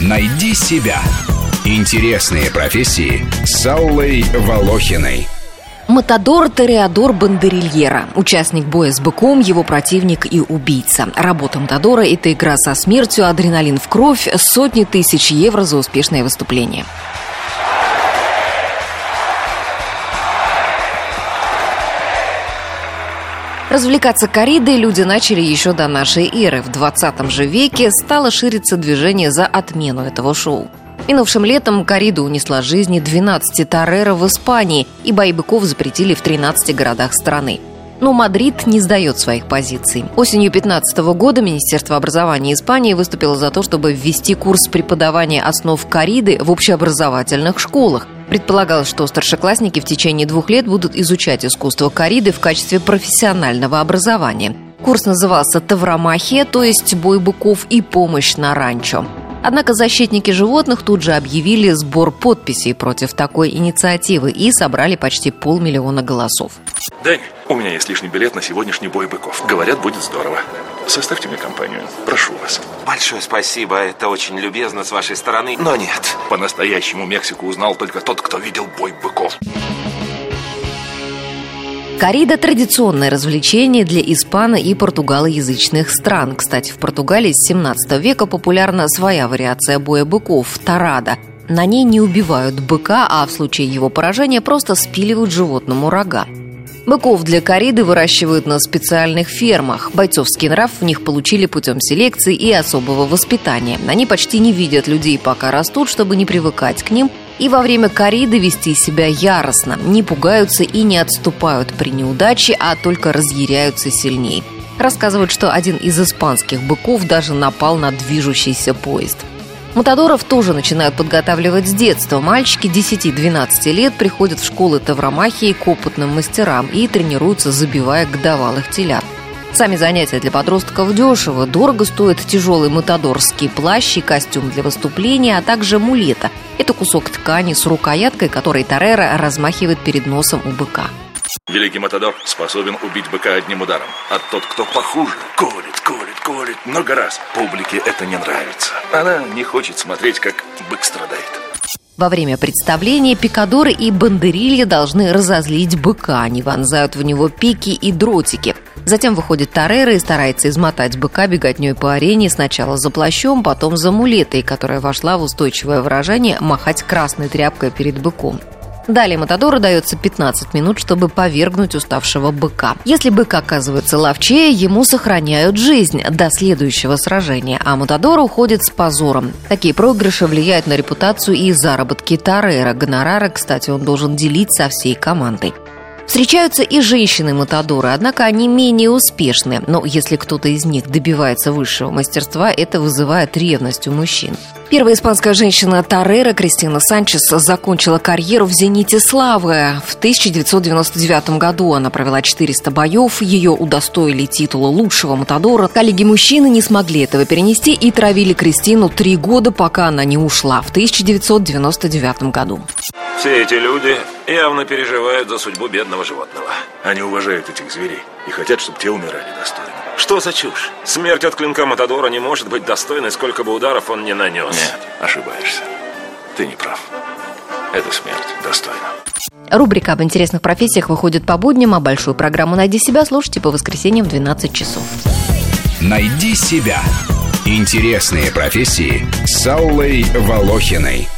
Найди себя. Интересные профессии с Аллой Волохиной. Матадор Тореадор Бандерильера. Участник боя с быком, его противник и убийца. Работа Матадора – это игра со смертью, адреналин в кровь, сотни тысяч евро за успешное выступление. Развлекаться корридой люди начали еще до нашей эры. В 20 же веке стало шириться движение за отмену этого шоу. Минувшим летом коррида унесла жизни 12 Тореро в Испании, и бои быков запретили в 13 городах страны. Но Мадрид не сдает своих позиций. Осенью 2015 года Министерство образования Испании выступило за то, чтобы ввести курс преподавания основ корриды в общеобразовательных школах – Предполагалось, что старшеклассники в течение двух лет будут изучать искусство кориды в качестве профессионального образования. Курс назывался «Тавромахия», то есть «Бой быков и помощь на ранчо». Однако защитники животных тут же объявили сбор подписей против такой инициативы и собрали почти полмиллиона голосов. Дэнни, у меня есть лишний билет на сегодняшний бой быков. Говорят, будет здорово. Составьте мне компанию. Прошу вас. Большое спасибо. Это очень любезно с вашей стороны. Но нет. По-настоящему Мексику узнал только тот, кто видел бой быков. Корида – традиционное развлечение для испано- и португалоязычных стран. Кстати, в Португалии с 17 века популярна своя вариация боя быков – тарада. На ней не убивают быка, а в случае его поражения просто спиливают животному рога. Быков для кориды выращивают на специальных фермах. Бойцовский нрав в них получили путем селекции и особого воспитания. Они почти не видят людей, пока растут, чтобы не привыкать к ним, и во время кориды вести себя яростно, не пугаются и не отступают при неудаче, а только разъяряются сильнее. Рассказывают, что один из испанских быков даже напал на движущийся поезд. Матадоров тоже начинают подготавливать с детства. Мальчики 10-12 лет приходят в школы Тавромахии к опытным мастерам и тренируются, забивая годовалых телят. Сами занятия для подростков дешево. Дорого стоит тяжелый матадорский плащ и костюм для выступления, а также мулета. Это кусок ткани с рукояткой, которой Тарера размахивает перед носом у быка. Великий Матадор способен убить быка одним ударом. А тот, кто похуже, колет, колет, много раз. Публике это не нравится. Она не хочет смотреть, как бык страдает. Во время представления пикадоры и бандерилья должны разозлить быка. Они вонзают в него пики и дротики. Затем выходит Тарера и старается измотать быка беготней по арене сначала за плащом, потом за мулетой, которая вошла в устойчивое выражение «махать красной тряпкой перед быком». Далее Матадору дается 15 минут, чтобы повергнуть уставшего быка. Если бык оказывается ловчее, ему сохраняют жизнь до следующего сражения, а Матадор уходит с позором. Такие проигрыши влияют на репутацию и заработки Тарера. Гонорары, кстати, он должен делить со всей командой. Встречаются и женщины-матадоры, однако они менее успешны. Но если кто-то из них добивается высшего мастерства, это вызывает ревность у мужчин. Первая испанская женщина Тарера Кристина Санчес закончила карьеру в «Зените славы». В 1999 году она провела 400 боев, ее удостоили титула лучшего матадора. Коллеги-мужчины не смогли этого перенести и травили Кристину три года, пока она не ушла в 1999 году. Все эти люди явно переживают за судьбу бедного животного. Они уважают этих зверей и хотят, чтобы те умирали достойно. Что за чушь? Смерть от клинка Матадора не может быть достойной, сколько бы ударов он не нанес. Нет, ошибаешься. Ты не прав. Эта смерть достойна. Рубрика об интересных профессиях выходит по будням, а большую программу «Найди себя» слушайте по воскресеньям в 12 часов. «Найди себя» – интересные профессии с Аллой Волохиной.